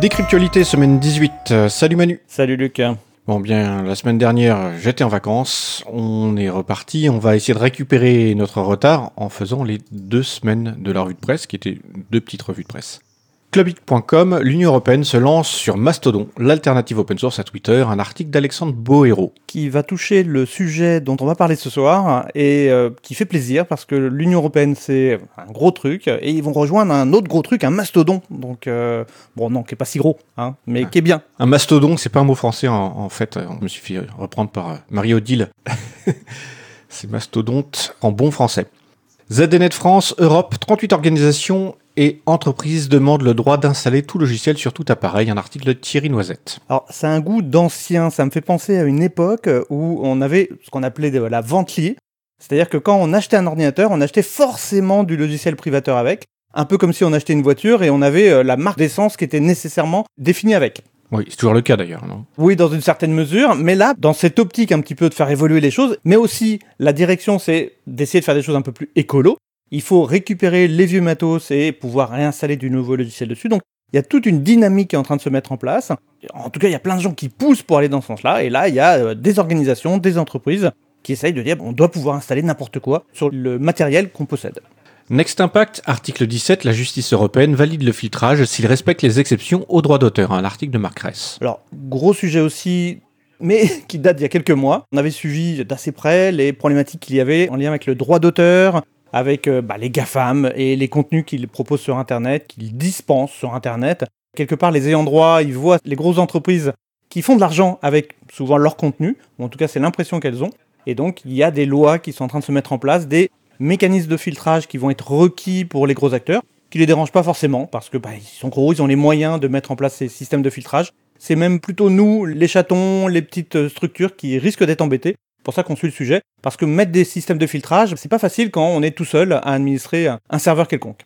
Décryptualité semaine 18. Euh, salut Manu. Salut Lucas. Bon bien, la semaine dernière, j'étais en vacances. On est reparti. On va essayer de récupérer notre retard en faisant les deux semaines de la revue de presse, qui étaient deux petites revues de presse. Clubit.com, l'Union Européenne se lance sur Mastodon, l'alternative open source à Twitter, un article d'Alexandre Bohéro. Qui va toucher le sujet dont on va parler ce soir et euh, qui fait plaisir parce que l'Union Européenne c'est un gros truc et ils vont rejoindre un autre gros truc, un Mastodon. Donc, euh, bon, non, qui est pas si gros, hein, mais qui est bien. Un Mastodon, c'est pas un mot français en, fait, on me suis fait reprendre par euh, Marie-Odile. c'est mastodonte en bon français. ZDNet France, Europe, 38 organisations et entreprises demandent le droit d'installer tout logiciel sur tout appareil. Un article de Thierry Noisette. Alors, c'est un goût d'ancien. Ça me fait penser à une époque où on avait ce qu'on appelait la vente liée. C'est-à-dire que quand on achetait un ordinateur, on achetait forcément du logiciel privateur avec. Un peu comme si on achetait une voiture et on avait euh, la marque d'essence qui était nécessairement définie avec. Oui, c'est toujours le cas d'ailleurs, non? Oui, dans une certaine mesure, mais là, dans cette optique un petit peu de faire évoluer les choses, mais aussi la direction, c'est d'essayer de faire des choses un peu plus écolo. Il faut récupérer les vieux matos et pouvoir réinstaller du nouveau logiciel dessus. Donc, il y a toute une dynamique qui est en train de se mettre en place. En tout cas, il y a plein de gens qui poussent pour aller dans ce sens-là. Et là, il y a euh, des organisations, des entreprises qui essayent de dire on doit pouvoir installer n'importe quoi sur le matériel qu'on possède. Next Impact, article 17, la justice européenne valide le filtrage s'il respecte les exceptions au droit d'auteur, un article de Marc Ress. Alors, gros sujet aussi, mais qui date d'il y a quelques mois. On avait suivi d'assez près les problématiques qu'il y avait en lien avec le droit d'auteur, avec euh, bah, les GAFAM et les contenus qu'ils proposent sur Internet, qu'ils dispensent sur Internet. Quelque part, les ayants droit, ils voient les grosses entreprises qui font de l'argent avec souvent leur contenu, en tout cas c'est l'impression qu'elles ont. Et donc il y a des lois qui sont en train de se mettre en place, des mécanismes de filtrage qui vont être requis pour les gros acteurs, qui les dérangent pas forcément, parce que bah, ils sont gros, ils ont les moyens de mettre en place ces systèmes de filtrage. C'est même plutôt nous, les chatons, les petites structures qui risquent d'être embêtés. Pour ça qu'on suit le sujet, parce que mettre des systèmes de filtrage, c'est pas facile quand on est tout seul à administrer un serveur quelconque.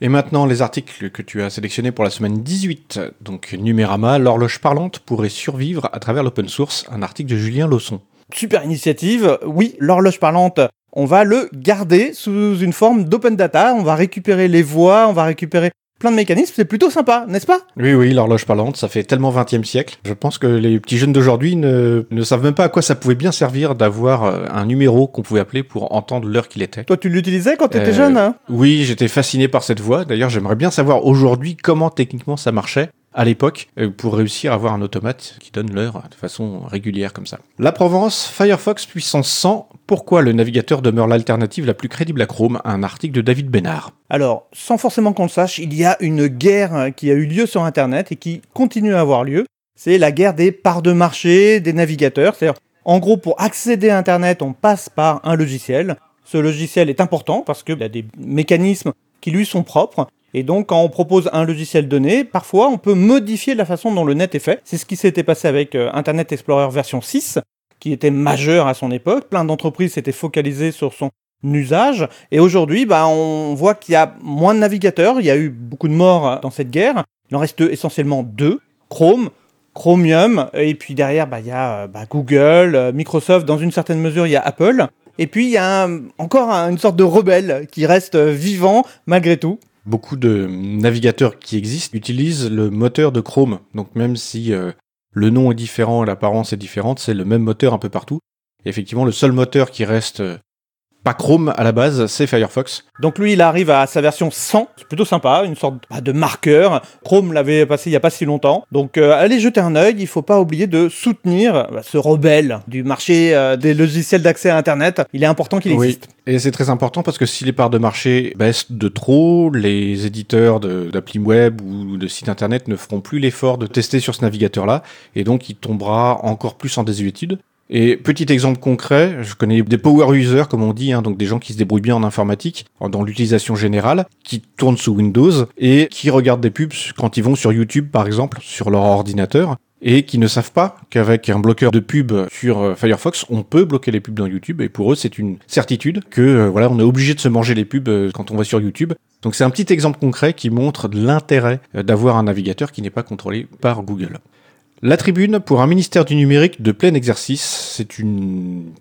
Et maintenant, les articles que tu as sélectionnés pour la semaine 18. Donc, Numérama, l'horloge parlante pourrait survivre à travers l'open source, un article de Julien Lausson. Super initiative. Oui, l'horloge parlante on va le garder sous une forme d'open data, on va récupérer les voix, on va récupérer plein de mécanismes, c'est plutôt sympa, n'est-ce pas? Oui, oui, l'horloge parlante, ça fait tellement 20e siècle. Je pense que les petits jeunes d'aujourd'hui ne, ne savent même pas à quoi ça pouvait bien servir d'avoir euh, un numéro qu'on pouvait appeler pour entendre l'heure qu'il était. Toi, tu l'utilisais quand tu étais euh, jeune hein? Oui, j'étais fasciné par cette voix. D'ailleurs, j'aimerais bien savoir aujourd'hui comment techniquement ça marchait à l'époque euh, pour réussir à avoir un automate qui donne l'heure de façon régulière comme ça. La Provence, Firefox puissance 100, pourquoi le navigateur demeure l'alternative la plus crédible à Chrome? Un article de David Bénard. Alors, sans forcément qu'on le sache, il y a une guerre qui a eu lieu sur Internet et qui continue à avoir lieu. C'est la guerre des parts de marché des navigateurs. C'est-à-dire, en gros, pour accéder à Internet, on passe par un logiciel. Ce logiciel est important parce qu'il a des mécanismes qui lui sont propres et donc, quand on propose un logiciel donné, parfois on peut modifier la façon dont le net est fait. C'est ce qui s'était passé avec euh, Internet Explorer version 6, qui était majeur à son époque. Plein d'entreprises s'étaient focalisées sur son usage. Et aujourd'hui, bah, on voit qu'il y a moins de navigateurs. Il y a eu beaucoup de morts euh, dans cette guerre. Il en reste essentiellement deux. Chrome, Chromium, et puis derrière, bah, il y a euh, bah, Google, Microsoft, dans une certaine mesure, il y a Apple. Et puis, il y a encore une sorte de rebelle qui reste vivant malgré tout. Beaucoup de navigateurs qui existent utilisent le moteur de Chrome. Donc même si euh, le nom est différent, l'apparence est différente, c'est le même moteur un peu partout. Effectivement, le seul moteur qui reste euh, pas Chrome à la base, c'est Firefox. Donc lui, il arrive à sa version 100, c'est plutôt sympa, une sorte bah, de marqueur. Chrome l'avait passé il y a pas si longtemps. Donc euh, allez jeter un œil, il faut pas oublier de soutenir bah, ce rebelle du marché euh, des logiciels d'accès à Internet. Il est important qu'il existe. Oui. Et c'est très important parce que si les parts de marché baissent de trop, les éditeurs d'appli web ou de sites internet ne feront plus l'effort de tester sur ce navigateur-là, et donc il tombera encore plus en désuétude. Et petit exemple concret, je connais des power users, comme on dit, hein, donc des gens qui se débrouillent bien en informatique, dans l'utilisation générale, qui tournent sous Windows et qui regardent des pubs quand ils vont sur YouTube, par exemple, sur leur ordinateur et qui ne savent pas qu'avec un bloqueur de pub sur euh, Firefox, on peut bloquer les pubs dans YouTube. Et pour eux, c'est une certitude que euh, voilà, on est obligé de se manger les pubs euh, quand on va sur YouTube. Donc c'est un petit exemple concret qui montre l'intérêt d'avoir un navigateur qui n'est pas contrôlé par Google. La tribune pour un ministère du numérique de plein exercice, c'est une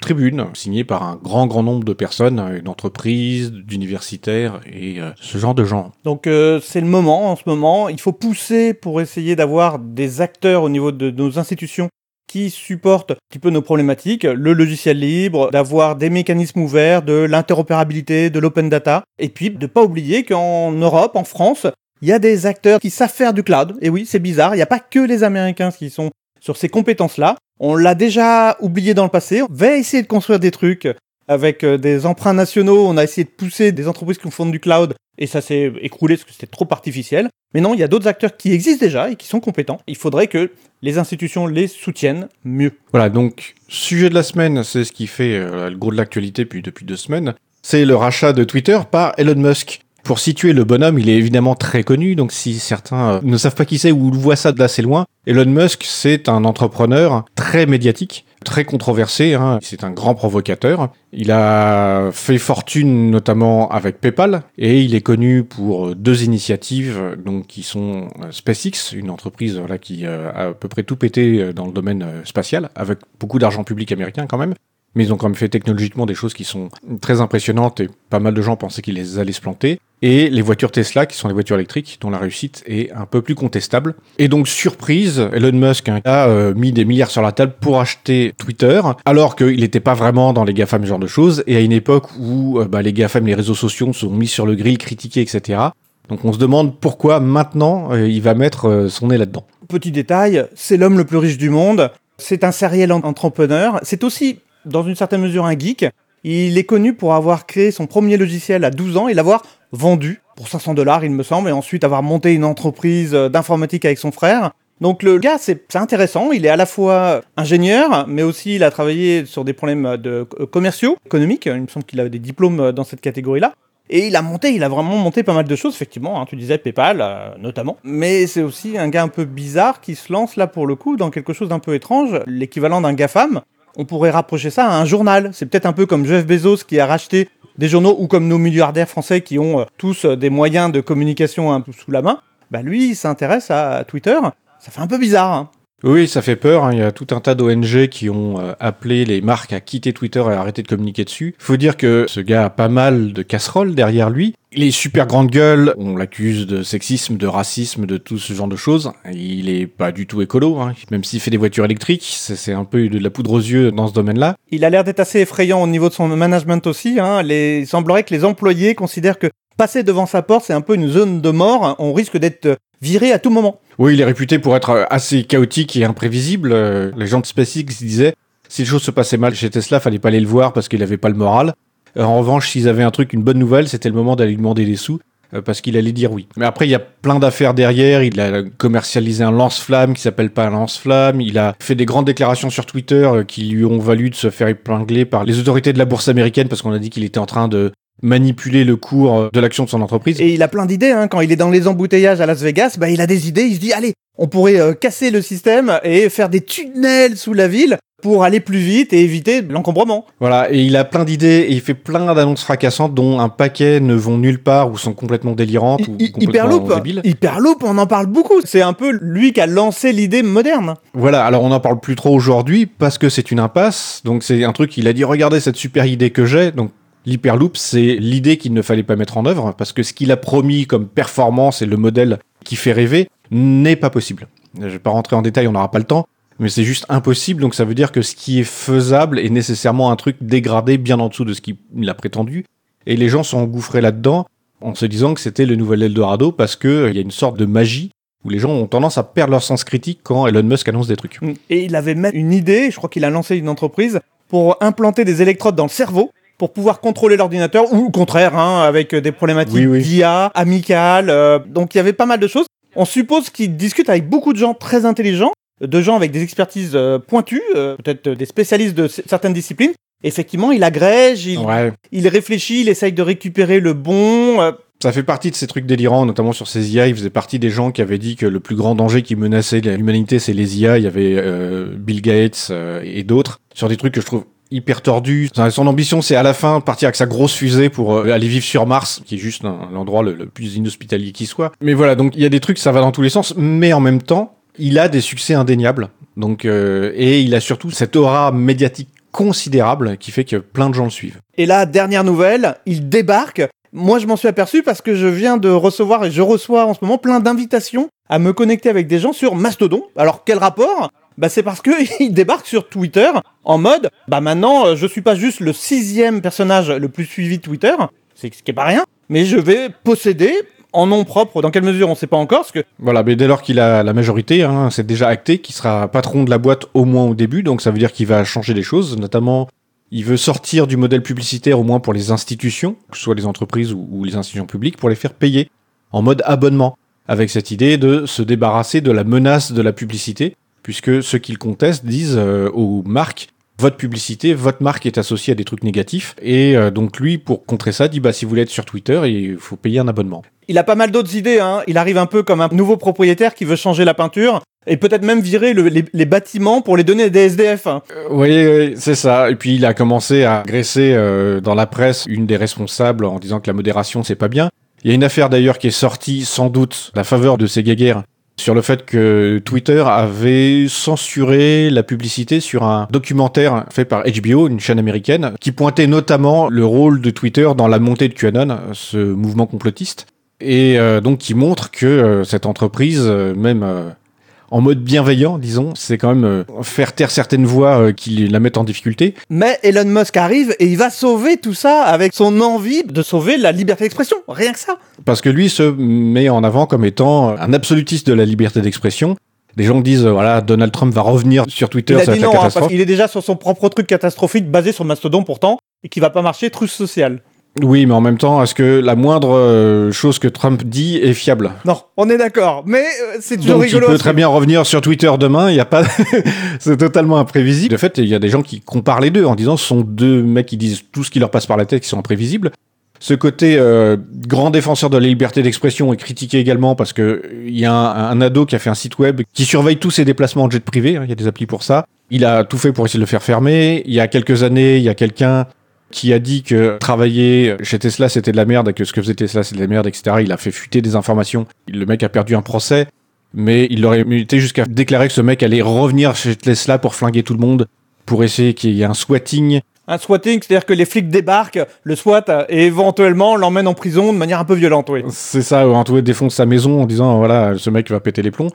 tribune signée par un grand grand nombre de personnes, d'entreprises, d'universitaires et euh, ce genre de gens. Donc euh, c'est le moment en ce moment. Il faut pousser pour essayer d'avoir des acteurs au niveau de nos institutions qui supportent un petit peu nos problématiques, le logiciel libre, d'avoir des mécanismes ouverts, de l'interopérabilité, de l'open data, et puis de pas oublier qu'en Europe, en France, il y a des acteurs qui savent faire du cloud. Et oui, c'est bizarre, il n'y a pas que les Américains qui sont sur ces compétences-là. On l'a déjà oublié dans le passé. On va essayer de construire des trucs avec euh, des emprunts nationaux. On a essayé de pousser des entreprises qui font du cloud et ça s'est écroulé parce que c'était trop artificiel. Mais non, il y a d'autres acteurs qui existent déjà et qui sont compétents. Il faudrait que les institutions les soutiennent mieux. Voilà, donc sujet de la semaine, c'est ce qui fait euh, le gros de l'actualité depuis, depuis deux semaines. C'est le rachat de Twitter par Elon Musk. Pour situer le bonhomme, il est évidemment très connu, donc si certains euh, ne savent pas qui c'est ou voient ça d'assez loin, Elon Musk, c'est un entrepreneur très médiatique, très controversé, hein. c'est un grand provocateur. Il a fait fortune notamment avec PayPal et il est connu pour deux initiatives donc qui sont euh, SpaceX, une entreprise qui euh, a à peu près tout pété dans le domaine spatial avec beaucoup d'argent public américain quand même mais ils ont quand même fait technologiquement des choses qui sont très impressionnantes et pas mal de gens pensaient qu'ils les allaient se planter. Et les voitures Tesla, qui sont des voitures électriques, dont la réussite est un peu plus contestable. Et donc, surprise, Elon Musk hein, a euh, mis des milliards sur la table pour acheter Twitter, alors qu'il n'était pas vraiment dans les GAFAM, ce genre de choses, et à une époque où euh, bah, les GAFAM, les réseaux sociaux sont mis sur le grill, critiqués, etc. Donc on se demande pourquoi maintenant euh, il va mettre son nez là-dedans. Petit détail, c'est l'homme le plus riche du monde, c'est un serial entrepreneur, c'est aussi dans une certaine mesure un geek. Il est connu pour avoir créé son premier logiciel à 12 ans et l'avoir vendu pour 500 dollars, il me semble, et ensuite avoir monté une entreprise d'informatique avec son frère. Donc le gars, c'est intéressant. Il est à la fois ingénieur, mais aussi il a travaillé sur des problèmes euh, commerciaux, économiques. Il me semble qu'il avait des diplômes dans cette catégorie-là. Et il a monté, il a vraiment monté pas mal de choses, effectivement. Hein, tu disais PayPal, euh, notamment. Mais c'est aussi un gars un peu bizarre qui se lance là pour le coup dans quelque chose d'un peu étrange, l'équivalent d'un GAFAM on pourrait rapprocher ça à un journal. C'est peut-être un peu comme Jeff Bezos qui a racheté des journaux ou comme nos milliardaires français qui ont euh, tous euh, des moyens de communication un peu sous la main. Bah lui, il s'intéresse à Twitter. Ça fait un peu bizarre. Hein. Oui, ça fait peur. Hein. Il y a tout un tas d'ONG qui ont euh, appelé les marques à quitter Twitter et à arrêter de communiquer dessus. Faut dire que ce gars a pas mal de casseroles derrière lui. Il est super grande gueule. On l'accuse de sexisme, de racisme, de tout ce genre de choses. Il est pas du tout écolo, hein. même s'il fait des voitures électriques. C'est un peu de la poudre aux yeux dans ce domaine-là. Il a l'air d'être assez effrayant au niveau de son management aussi. Hein. Il semblerait que les employés considèrent que passer devant sa porte, c'est un peu une zone de mort. On risque d'être viré à tout moment. Oui, il est réputé pour être assez chaotique et imprévisible. Euh, les gens de SpaceX disaient si les choses se passaient mal chez Tesla, fallait pas aller le voir parce qu'il avait pas le moral. Euh, en revanche, s'ils avaient un truc, une bonne nouvelle, c'était le moment d'aller lui demander des sous euh, parce qu'il allait dire oui. Mais après, il y a plein d'affaires derrière. Il a commercialisé un lance-flamme qui s'appelle pas un lance-flamme. Il a fait des grandes déclarations sur Twitter qui lui ont valu de se faire épingler par les autorités de la bourse américaine parce qu'on a dit qu'il était en train de manipuler le cours de l'action de son entreprise. Et il a plein d'idées, hein. quand il est dans les embouteillages à Las Vegas, bah, il a des idées, il se dit, allez, on pourrait euh, casser le système et faire des tunnels sous la ville pour aller plus vite et éviter l'encombrement. Voilà, et il a plein d'idées et il fait plein d'annonces fracassantes dont un paquet ne vont nulle part ou sont complètement délirantes ou complètement Hyperloop, débiles. Hyperloop, on en parle beaucoup. C'est un peu lui qui a lancé l'idée moderne. Voilà, alors on n'en parle plus trop aujourd'hui parce que c'est une impasse. Donc c'est un truc, il a dit regardez cette super idée que j'ai. Donc L'Hyperloop, c'est l'idée qu'il ne fallait pas mettre en œuvre, parce que ce qu'il a promis comme performance et le modèle qui fait rêver n'est pas possible. Je ne vais pas rentrer en détail, on n'aura pas le temps, mais c'est juste impossible, donc ça veut dire que ce qui est faisable est nécessairement un truc dégradé bien en dessous de ce qu'il a prétendu, et les gens sont engouffrés là-dedans en se disant que c'était le nouvel Eldorado, parce qu'il euh, y a une sorte de magie où les gens ont tendance à perdre leur sens critique quand Elon Musk annonce des trucs. Et il avait même une idée, je crois qu'il a lancé une entreprise, pour implanter des électrodes dans le cerveau pour pouvoir contrôler l'ordinateur, ou au contraire, hein, avec des problématiques d'IA, amicales. Euh, donc il y avait pas mal de choses. On suppose qu'il discute avec beaucoup de gens très intelligents, de gens avec des expertises euh, pointues, euh, peut-être des spécialistes de certaines disciplines. Effectivement, il agrège, il, il réfléchit, il essaye de récupérer le bon. Ça fait partie de ces trucs délirants, notamment sur ces IA. Il faisait partie des gens qui avaient dit que le plus grand danger qui menaçait l'humanité, c'est les IA. Il y avait Bill Gates et d'autres sur des trucs que je trouve hyper tordu. Son ambition, c'est à la fin partir avec sa grosse fusée pour euh, aller vivre sur Mars, qui est juste l'endroit le, plus inhospitalier qui soit. Mais voilà, donc il y a des trucs, ça va dans tous les sens, mais en même temps, il a des succès indéniables. Donc, euh, et il a surtout cette aura médiatique considérable qui fait que plein de gens le suivent. Et là, dernière nouvelle, il débarque. Moi, je m'en suis aperçu parce que je viens de recevoir et je reçois en ce moment plein d'invitations à me connecter avec des gens sur Mastodon. Alors, quel rapport? Bah, c'est parce que il débarque sur Twitter en mode bah maintenant euh, je suis pas juste le sixième personnage le plus suivi de Twitter, c'est ce qui est pas rien, mais je vais posséder en nom propre, dans quelle mesure on sait pas encore, parce que Voilà, mais dès lors qu'il a la majorité, hein, c'est déjà acté qu'il sera patron de la boîte au moins au début, donc ça veut dire qu'il va changer les choses, notamment il veut sortir du modèle publicitaire au moins pour les institutions, que ce soit les entreprises ou, ou les institutions publiques, pour les faire payer en mode abonnement, avec cette idée de se débarrasser de la menace de la publicité, puisque ceux qui le contestent disent euh, aux marques votre publicité, votre marque est associée à des trucs négatifs. Et euh, donc lui, pour contrer ça, dit bah si vous voulez être sur Twitter, il faut payer un abonnement. il a pas mal d'autres idées. Hein. Il arrive un peu comme un nouveau propriétaire qui veut changer la peinture et peut-être même virer le- les, les bâtiments pour les donner à des SDF. hein. Oui, oui, c'est ça. Et puis il a commencé à agresser euh, dans la presse une des responsables en disant que la modération c'est pas bien. Il y a une affaire d'ailleurs qui est sortie sans doute à la faveur de ces guéguerres sur le fait que Twitter avait censuré la publicité sur un documentaire fait par HBO, une chaîne américaine, qui pointait notamment le rôle de Twitter dans la montée de QAnon, ce mouvement complotiste, et euh, donc qui montre que euh, cette entreprise, euh, même en mode bienveillant, disons, c'est quand même euh, faire taire certaines voix euh, qui la mettent en difficulté. Mais Elon Musk arrive et il va sauver tout ça avec son envie de sauver la liberté d'expression. Rien que ça. Parce que lui se met en avant comme étant un absolutiste de la liberté d'expression. Des gens disent, euh, voilà, Donald Trump va revenir sur Twitter, Il ça va la non, hein, parce qu'il est déjà sur son propre truc catastrophique basé sur Mastodon pourtant et qui va pas marcher, truc social. Oui, mais en même temps, est-ce que la moindre euh, chose que Trump dit est fiable? Non, on est d'accord. Mais euh, c'est toujours Donc il rigolo. peut très bien revenir sur Twitter demain, il y a pas c'est totalement imprévisible. De fait, il y a des gens qui comparent les deux en disant ce sont deux mecs qui disent tout ce qui leur passe par la tête qui sont imprévisibles. Ce côté euh, grand défenseur de la liberté d'expression est critiqué également parce que il y a un, un ado qui a fait un site web qui surveille tous ses déplacements en jet privé, hein, il y a des applis pour ça. Il a tout fait pour essayer de le faire fermer. Il y a quelques années, il y a quelqu'un qui a dit que travailler chez Tesla c'était de la merde et que ce que faisait Tesla c'était de la merde, etc. Il a fait fuiter des informations. Le mec a perdu un procès, mais il aurait été jusqu'à déclarer que ce mec allait revenir chez Tesla pour flinguer tout le monde, pour essayer qu'il y ait un swatting. Un swatting, c'est-à-dire que les flics débarquent, le SWAT, et éventuellement l'emmènent en prison de manière un peu violente, oui. C'est ça, Antoine défonce sa maison en disant voilà, ce mec va péter les plombs.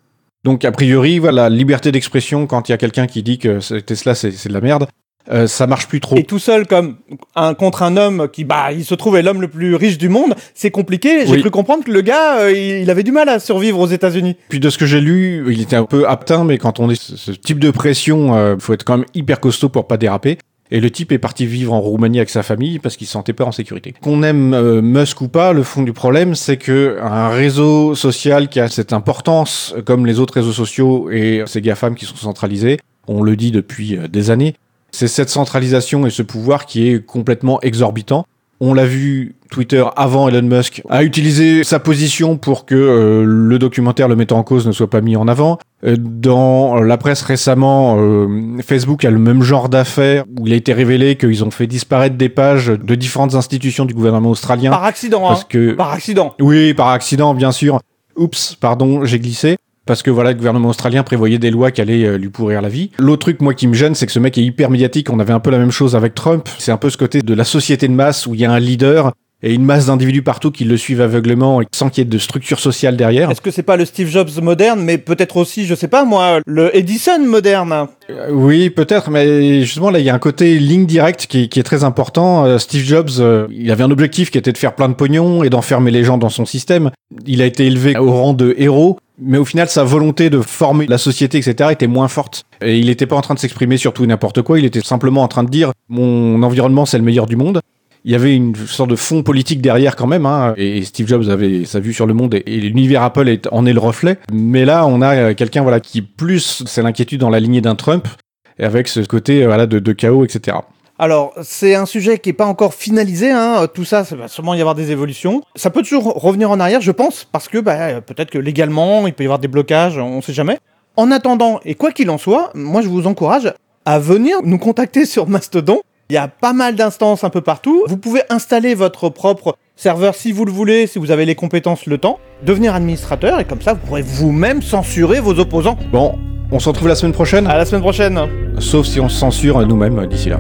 Donc a priori, voilà, liberté d'expression quand il y a quelqu'un qui dit que c'est- Tesla c'est c'est de la merde, euh, ça marche plus trop. Et tout seul comme un contre un homme qui, bah, il se trouve est l'homme le plus riche du monde, c'est compliqué. J'ai Oui. cru comprendre que le gars, euh, il, avait du mal à survivre aux États-Unis. Puis de ce que j'ai lu, il était un peu aptin, mais quand on est ce, type de pression, euh, faut être quand même hyper costaud pour pas déraper. Et le type est parti vivre en Roumanie avec sa famille parce qu'il se sentait pas en sécurité. Qu'on aime euh, Musk ou pas, le fond du problème, c'est que un réseau social qui a cette importance, comme les autres réseaux sociaux et ces GAFAM qui sont centralisés, on le dit depuis euh, des années, c'est cette centralisation et ce pouvoir qui est complètement exorbitant. On l'a vu, Twitter, avant Elon Musk, a utilisé sa position pour que euh, le documentaire le mettant en cause ne soit pas mis en avant. Euh, Dans la presse récemment, euh, Facebook a le même genre d'affaires où il a été révélé qu'ils ont fait disparaître des pages de différentes institutions du gouvernement australien. Par accident, hein. que Par accident. oui, par accident, bien sûr. Oups, pardon, j'ai glissé. Parce que voilà, le gouvernement australien prévoyait des lois qui allaient euh, lui pourrir la vie. L'autre truc, moi, qui me gêne, c'est que ce mec est hyper médiatique. On avait un peu la même chose avec Trump. C'est un peu ce côté de la société de masse où il y a un leader et une masse d'individus partout qui le suivent aveuglément et sans qu'il y ait de structure sociale derrière. Est-ce que c'est pas le Steve Jobs moderne, mais peut-être aussi, je sais pas moi, le Edison moderne? Euh, oui, peut-être, mais justement, là, il y a un côté ligne directe qui, qui est très important. Euh, Steve Jobs, euh, il avait un objectif qui était de faire plein de pognon et d'enfermer les gens dans son système. Il a été élevé au rang de héros, mais au final, sa volonté de former la société, etc., était moins forte. Et il n'était pas en train de s'exprimer sur tout et n'importe quoi, il était simplement en train de dire « mon environnement, c'est le meilleur du monde ». Il y avait une sorte de fond politique derrière quand même, hein, et Steve Jobs avait sa vue sur le monde, et, l'univers Apple est, en est le reflet. Mais là, on a euh, quelqu'un voilà qui plus c'est l'inquiétude dans la lignée d'un Trump, avec ce côté euh, voilà de chaos, etc. Alors, c'est un sujet qui est pas encore finalisé, hein. tout ça, ça va sûrement y avoir des évolutions. Ça peut toujours revenir en arrière, je pense, parce que bah, peut-être que légalement, il peut y avoir des blocages, on sait jamais. En attendant, et quoi qu'il en soit, moi je vous encourage à venir nous contacter sur Mastodon. Il y a pas mal d'instances un peu partout. Vous pouvez installer votre propre serveur si vous le voulez, si vous avez les compétences, le temps, devenir administrateur, et comme ça, vous pourrez vous-même censurer vos opposants. Bon, On se retrouve la semaine prochaine À la semaine prochaine Sauf si on se censure nous-mêmes d'ici là.